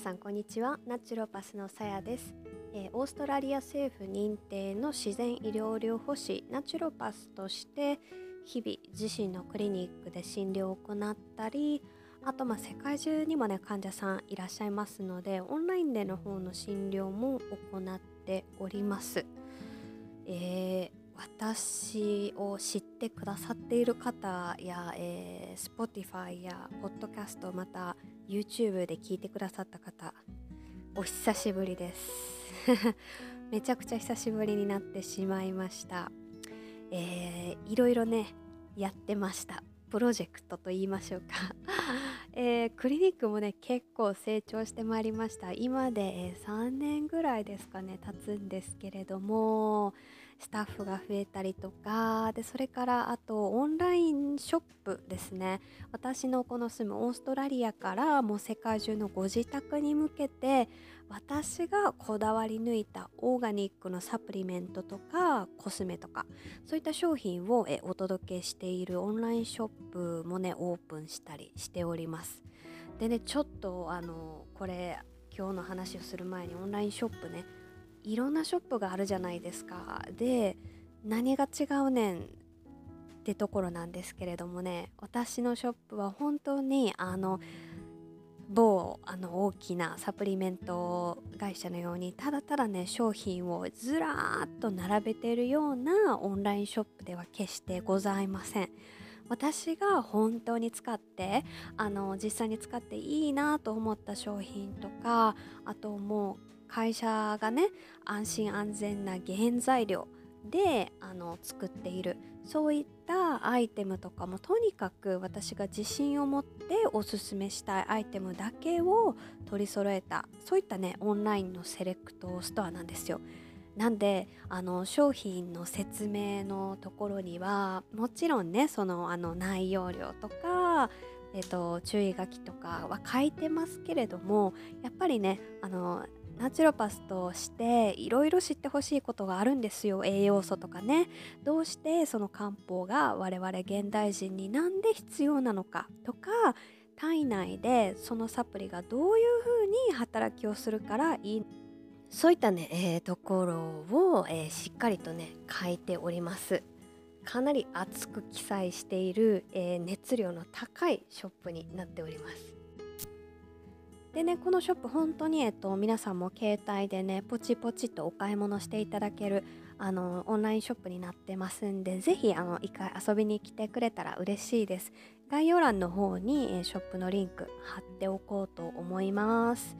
さんこんにちは。ナチュロパスのさやです、えー、オーストラリア政府認定の自然医療療法士ナチュロパスとして日々自身のクリニックで診療を行ったりあとまあ世界中にもね患者さんいらっしゃいますのでオンラインでの方の診療も行っております、えー、私を知ってくださっている方や、えー、Spotify や Podcast また YouTube で聞いてくださった方お久しぶりです。めちゃくちゃ久しぶりになってしまいました。えー、いろいろねやってました。プロジェクトと言いましょうか。えー、クリニックもね結構成長してまいりました。今で、えー、3年ぐらいですかね経つんですけれどもスタッフが増えたりとかでそれからあとオンラインショップですね。私のこの住むオーストラリアからもう世界中のご自宅に向けて私がこだわり抜いたオーガニックのサプリメントとかコスメとかそういった商品をえお届けしているオンラインショップもねオープンしたりしております。でねちょっとあのこれ今日の話をする前にオンラインショップねいろんなショップがあるじゃないですかで何が違うねんってところなんですけれどもね私のショップは本当にあの某あの大きなサプリメント会社のようにただただね商品をずらーっと並べてるようなオンラインショップでは決してございません。私が本当に使ってあの実際に使っていいなと思った商品とかあともう会社がね安心安全な原材料であの作っているそういったアイテムとかもとにかく私が自信を持っておすすめしたいアイテムだけを取り揃えたそういったねオンラインのセレクトストアなんですよ。なんであの商品の説明のところにはもちろんねそのあの内容量とかえっと、注意書きとかは書いてますけれどもやっぱりねあのナチュロパスとしていろいろ知ってほしいことがあるんですよ。栄養素とかね。どうしてその漢方が我々現代人になんで必要なのかとか体内でそのサプリがどういうふうに働きをするからいいそういったね、えー、ところを、えー、しっかりとね書いております。かなり熱く記載している、えー、熱量の高いショップになっております。でねこのショップ本当にえっと皆さんも携帯でねポチポチとお買い物していただけるあのオンラインショップになってますんでぜひあの一回遊びに来てくれたら嬉しいです。概要欄の方にショップのリンク貼っておこうと思います。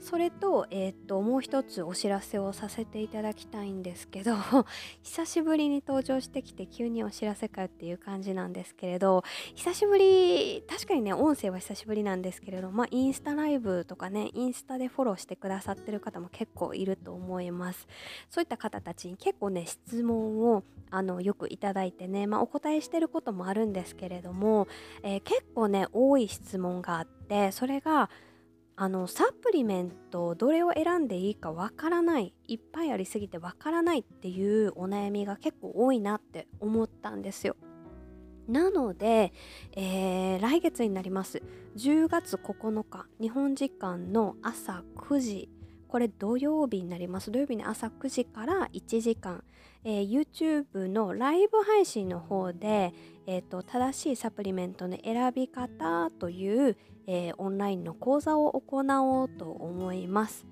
それと,、えー、ともう一つお知らせをさせていただきたいんですけど 久しぶりに登場してきて急にお知らせかっていう感じなんですけれど久しぶり確かにね音声は久しぶりなんですけれどまあインスタライブとかねインスタでフォローしてくださってる方も結構いると思います。そういった方たちに結構ね質問をあのよくいただいてね、まあ、お答えしてることもあるんですけれども、えー、結構ね多い質問があってそれがあのサプリメントどれを選んでいいかわからないいっぱいありすぎてわからないっていうお悩みが結構多いなって思ったんですよ。なので、えー、来月になります。10月9日日本時間の朝9時。これ土曜日になります。土曜日の朝9時から1時間、えー、YouTube のライブ配信の方で、えーと正しいサプリメントの選び方という、えー、オンラインの講座を行おうと思います。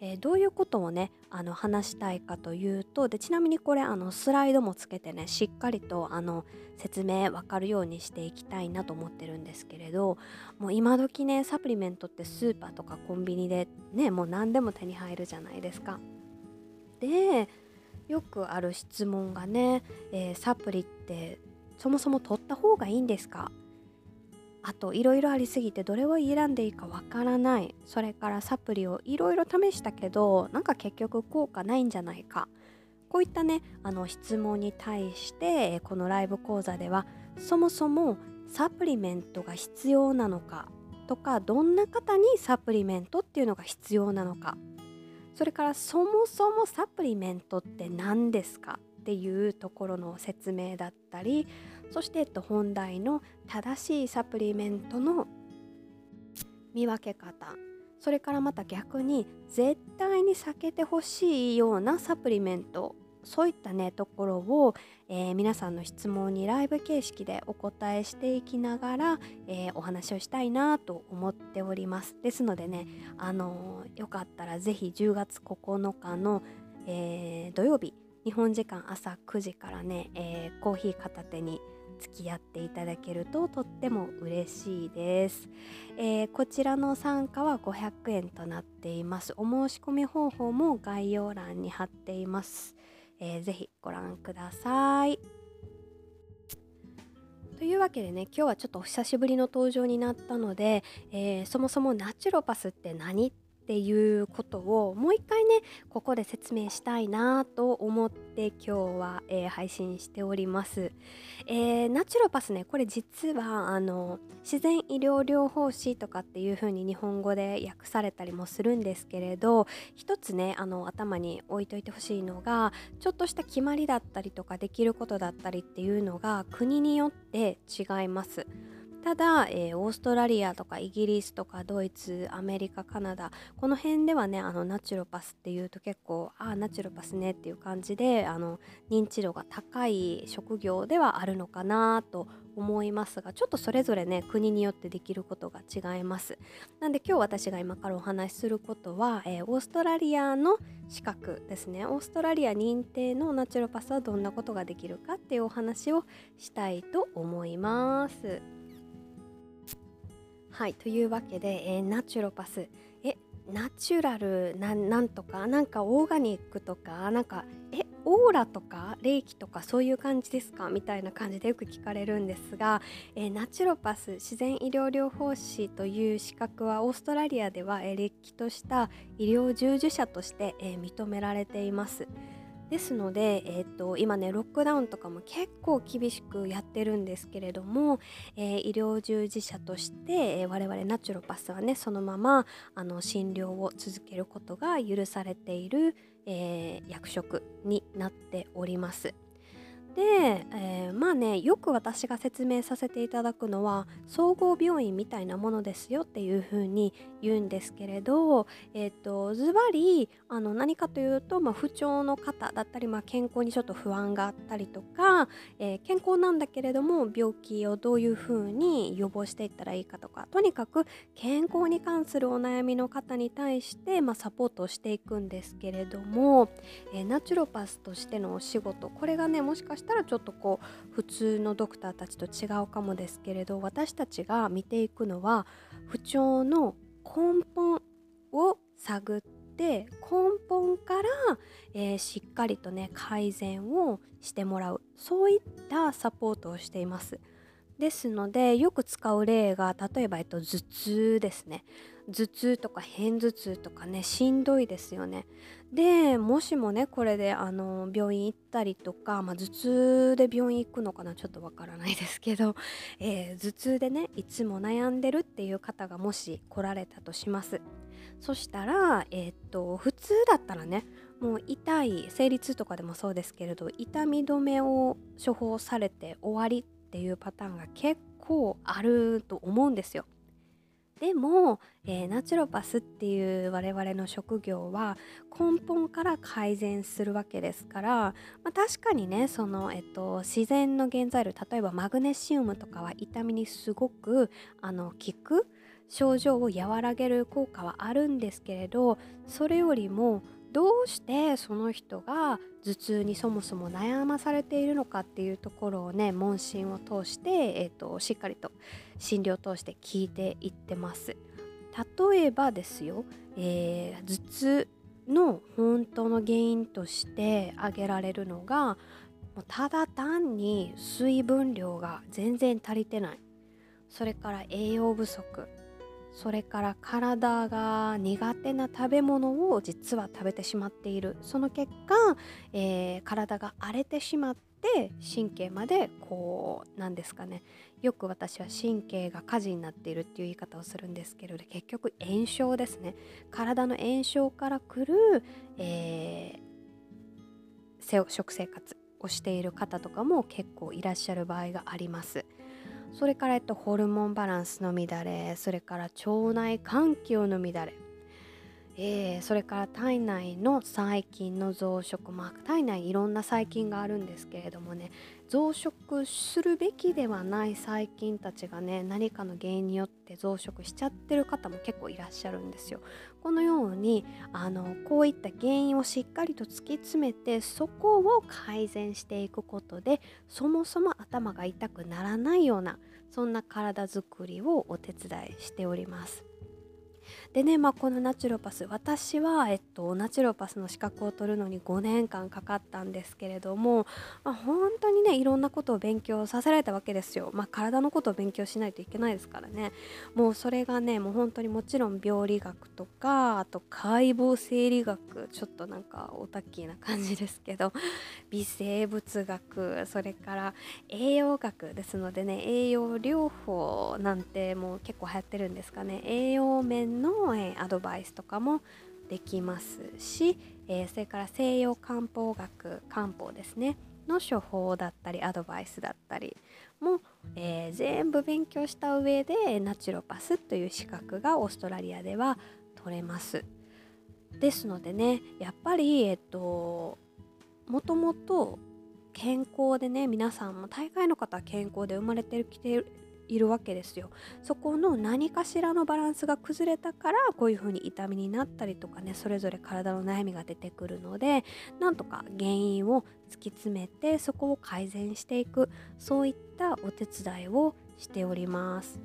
えー、どういうことをねあの話したいかというとでちなみにこれあのスライドもつけてねしっかりとあの説明わかるようにしていきたいなと思ってるんですけれどもう今時ねサプリメントってスーパーとかコンビニでねもう何でも手に入るじゃないですか。でよくある質問がね、えー、サプリってそもそも取った方がいいんですか？あといろいろありすぎてどれを選んでいいかわからない。それからサプリをいろいろ試したけどなんか結局効果ないんじゃないか。こういったねあの質問に対してこのライブ講座ではそもそもサプリメントが必要なのかとかどんな方にサプリメントっていうのが必要なのか。それからそもそもサプリメントって何ですか？っていうところの説明だったりそして、えっと、本題の正しいサプリメントの見分け方それからまた逆に絶対に避けてほしいようなサプリメントそういったねところを、えー、皆さんの質問にライブ形式でお答えしていきながら、えー、お話をしたいなと思っております。ですのでねあのー、よかったら是非10月9日の、え土曜日日本時間朝9時からね、えコーヒー片手に付き合っていただけるととっても嬉しいです、えー、こちらの参加は500円となっています。お申し込み方法も概要欄に貼っています、えー、ぜひご覧ください。というわけでね今日はちょっとお久しぶりの登場になったので、えー、そもそもナチュロパスって何っっていうことをもう一回ねここで説明したいなと思って今日は、えー、配信しております、えー、ナチュロパスねこれ実はあの自然医療療法士とかっていう風に日本語で訳されたりもするんですけれど一つねあの頭に置いといてほしいのがちょっとした決まりだったりとかできることだったりっていうのが国によって違います。ただ、えー、オーストラリアとかイギリスとかドイツアメリカカナダこの辺ではねあのナチュロパスっていうと結構ああナチュロパスねっていう感じであの認知度が高い職業ではあるのかなと思いますがちょっとそれぞれね国によってできることが違いますなんで今日私が今からお話しすることは、えー、オーストラリアの資格ですねオーストラリア認定のナチュロパスはどんなことができるかっていうお話をしたいと思います。はいというわけで、えー、ナチュロパスえナチュラルなんとかなんかオーガニックとかなんかえオーラとか霊気とかそういう感じですか？みたいな感じでよく聞かれるんですが、えー、ナチュロパス自然医療療法士という資格はオーストラリアでは、えー、れっきとした医療従事者として、えー、認められています。ですので、えーと、今ねロックダウンとかも結構厳しくやってるんですけれども、えー、医療従事者として、えー、我々ナチュロパスはねそのままあの診療を続けることが許されている、えー、役職になっております。で、えー、まあねよく私が説明させていただくのは総合病院みたいなものですよっていうふうに言うんですけれど、えーと、ズバリあの何かというと、まあ、不調の方だったり、まあ、健康にちょっと不安があったりとか、えー、健康なんだけれども病気をどういうふうに予防していったらいいかとかとにかく健康に関するお悩みの方に対して、まあ、サポートをしていくんですけれども、えー、ナチュロパスとしてのお仕事これがねもしかしたらちょっとこう普通のドクターたちと違うかもですけれど私たちが見ていくのは不調の根本を探って根本から、えー、しっかりとね改善をしてもらう。そういったサポートをしています。ですのでよく使う例が例えば、えっと、頭痛ですね。頭痛とか片頭痛とかねしんどいですよね。でもしもねこれであの病院行ったりとか、まあ、頭痛で病院行くのかなちょっとわからないですけど、えー、頭痛でねいつも悩んでるっていう方がもし来られたとします。そしたら、えー、っと普通だったらねもう痛い生理痛とかでもそうですけれど痛み止めを処方されて終わりっていうパターンが結構あると思うんですよ。でも、えー、ナチュロパスっていう我々の職業は根本から改善するわけですから、まあ、確かにねその、えっと、自然の原材料例えばマグネシウムとかは痛みにすごくあの効く症状を和らげる効果はあるんですけれどそれよりもどうしてその人が頭痛にそもそも悩まされているのかっていうところをね問診を通して、えーと、しっかりと診療を通して聞いていってます。例えばですよ、えー、頭痛の本当の原因として挙げられるのがただ単に水分量が全然足りてないそれから栄養不足それから体が苦手な食べ物を実は食べてしまっている。その結果、えー、体が荒れてしまって神経までこうなんですかね。よく私は神経が火事になっているっていう言い方をするんですけれど結局炎症ですね。体の炎症からくる、えー、食生活をしている方とかも結構いらっしゃる場合があります。それから、えっと、ホルモンバランスの乱れそれから腸内環境の乱れ。えー、それから体内の細菌の増殖、まあ、体内いろんな細菌があるんですけれどもね増殖するべきではない細菌たちがね何かの原因によって増殖しちゃってる方も結構いらっしゃるんですよ。このようにあのこういった原因をしっかりと突き詰めてそこを改善していくことでそもそも頭が痛くならないようなそんな体づくりをお手伝いしております。でね、まあ、このナチュロパス私は、えっと、ナチュロパスの資格を取るのに5年間かかったんですけれども、まあ、本当にねいろんなことを勉強させられたわけですよ、まあ、体のことを勉強しないといけないですからね。もうそれがねもう本当にもちろん病理学とかあと解剖生理学ちょっとなんかオタッキーな感じですけど微生物学それから栄養学ですのでね栄養療法なんてもう結構流行ってるんですかね。栄養面のえアドバイスとかもできますし、え、それから西洋漢方学漢方ですねの処方だったりアドバイスだったりも、え、全部勉強した上でナチュロパスという資格がオーストラリアでは取れます。ですのでねやっぱりえっともともと健康でね皆さんも大会の方は健康で生まれてきているわけですよ。そこの何かしらのバランスが崩れたからこういう風に痛みになったりとかねそれぞれ体の悩みが出てくるのでなんとか原因を突き詰めてそこを改善していくそういったお手伝いをしております。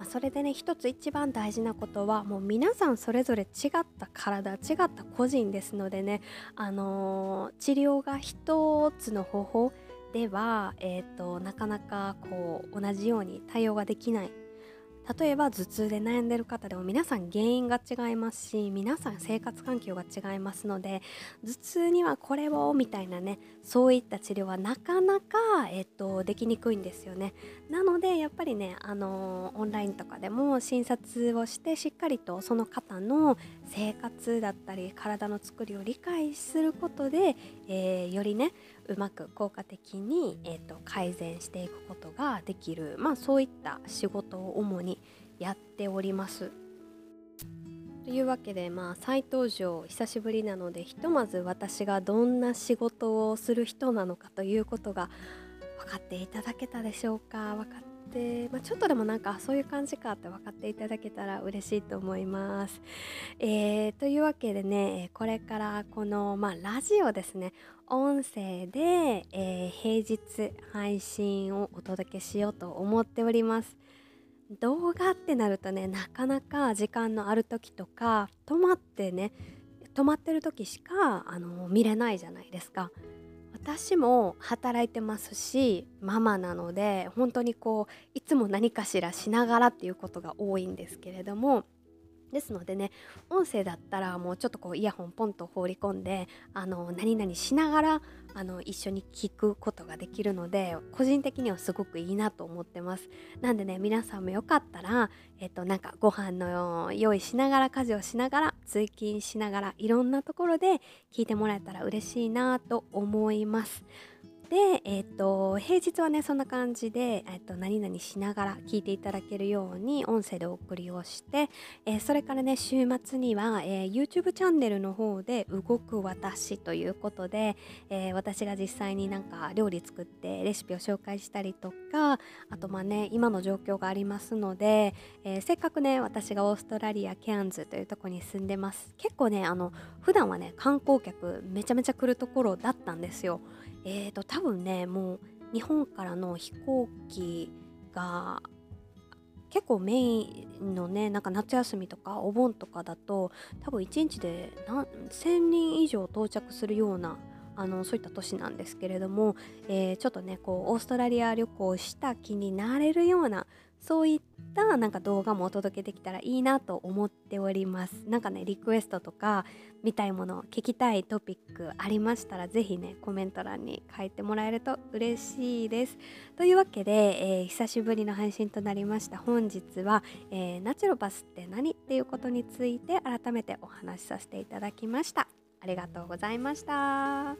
まそれでね一つ一番大事なことはもう皆さんそれぞれ違った体違った個人ですのでねあのー、治療が一つの方法では、えーと、なかなかこう同じように対応ができない。例えば頭痛で悩んでる方でも皆さん原因が違いますし皆さん生活環境が違いますので頭痛にはこれをみたいなねそういった治療はなかなか、えっと、できにくいんですよね。なのでやっぱりねあのオンラインとかでも診察をしてしっかりとその方の生活だったり体の作りを理解することで、えー、よりねうまく効果的に、えーと、改善していくことができる、まあ、そういった仕事を主にやっております。というわけで、まあ、再登場久しぶりなのでひとまず私がどんな仕事をする人なのかということが分かっていただけたでしょうか？分かっ、まあ、ちょっとでもなんかそういう感じかって分かっていただけたら嬉しいと思います。えー、というわけでねこれからこの、まあ、ラジオですね音声で、えー、平日配信をお届けしようと思っております。動画ってなるとねなかなか時間のある時とか止まってね止まってる時しかあの見れないじゃないですか。私も働いてますしママなので本当にこういつも何かしらしながらっていうことが多いんですけれどもですのでね音声だったらもうちょっとこうイヤホンポンと放り込んであの何々しながらあの一緒に聞くことができるので個人的にはすごくいいなと思ってます。なんでね皆さんもよかったらえっとなんかご飯の用意しながら家事をしながら通勤しながらいろんなところで聞いてもらえたら嬉しいなと思います。で、え、ー、と平日はねそんな感じで、え、ー、と何々しながら聞いていただけるように音声でお送りをして、えー、それからね週末には、え YouTube チャンネルの方で動く私ということで、え私が実際になんか料理作ってレシピを紹介したりとかあとまあね今の状況がありますので、えせっかくね私がオーストラリアケアンズというとこに住んでます結構ねあの普段はね観光客めちゃめちゃ来るところだったんですよ。えーと多分ねもう日本からの飛行機が結構メインのねなんか夏休みとかお盆とかだと多分1日で何1000人以上到着するようなあのそういった都市なんですけれども、えー、ちょっとねこうオーストラリア旅行した気になれるようなそういったなんか動画もお届けできたらいいなと思っております。なんかねリクエストとか見たいもの聞きたいトピックありましたら是非ねコメント欄に書いてもらえると嬉しいです。というわけで、えー、久しぶりの配信となりました。本日は、えー、ナチュロパスって何っていうことについて改めてお話しさせていただきました。ありがとうございました。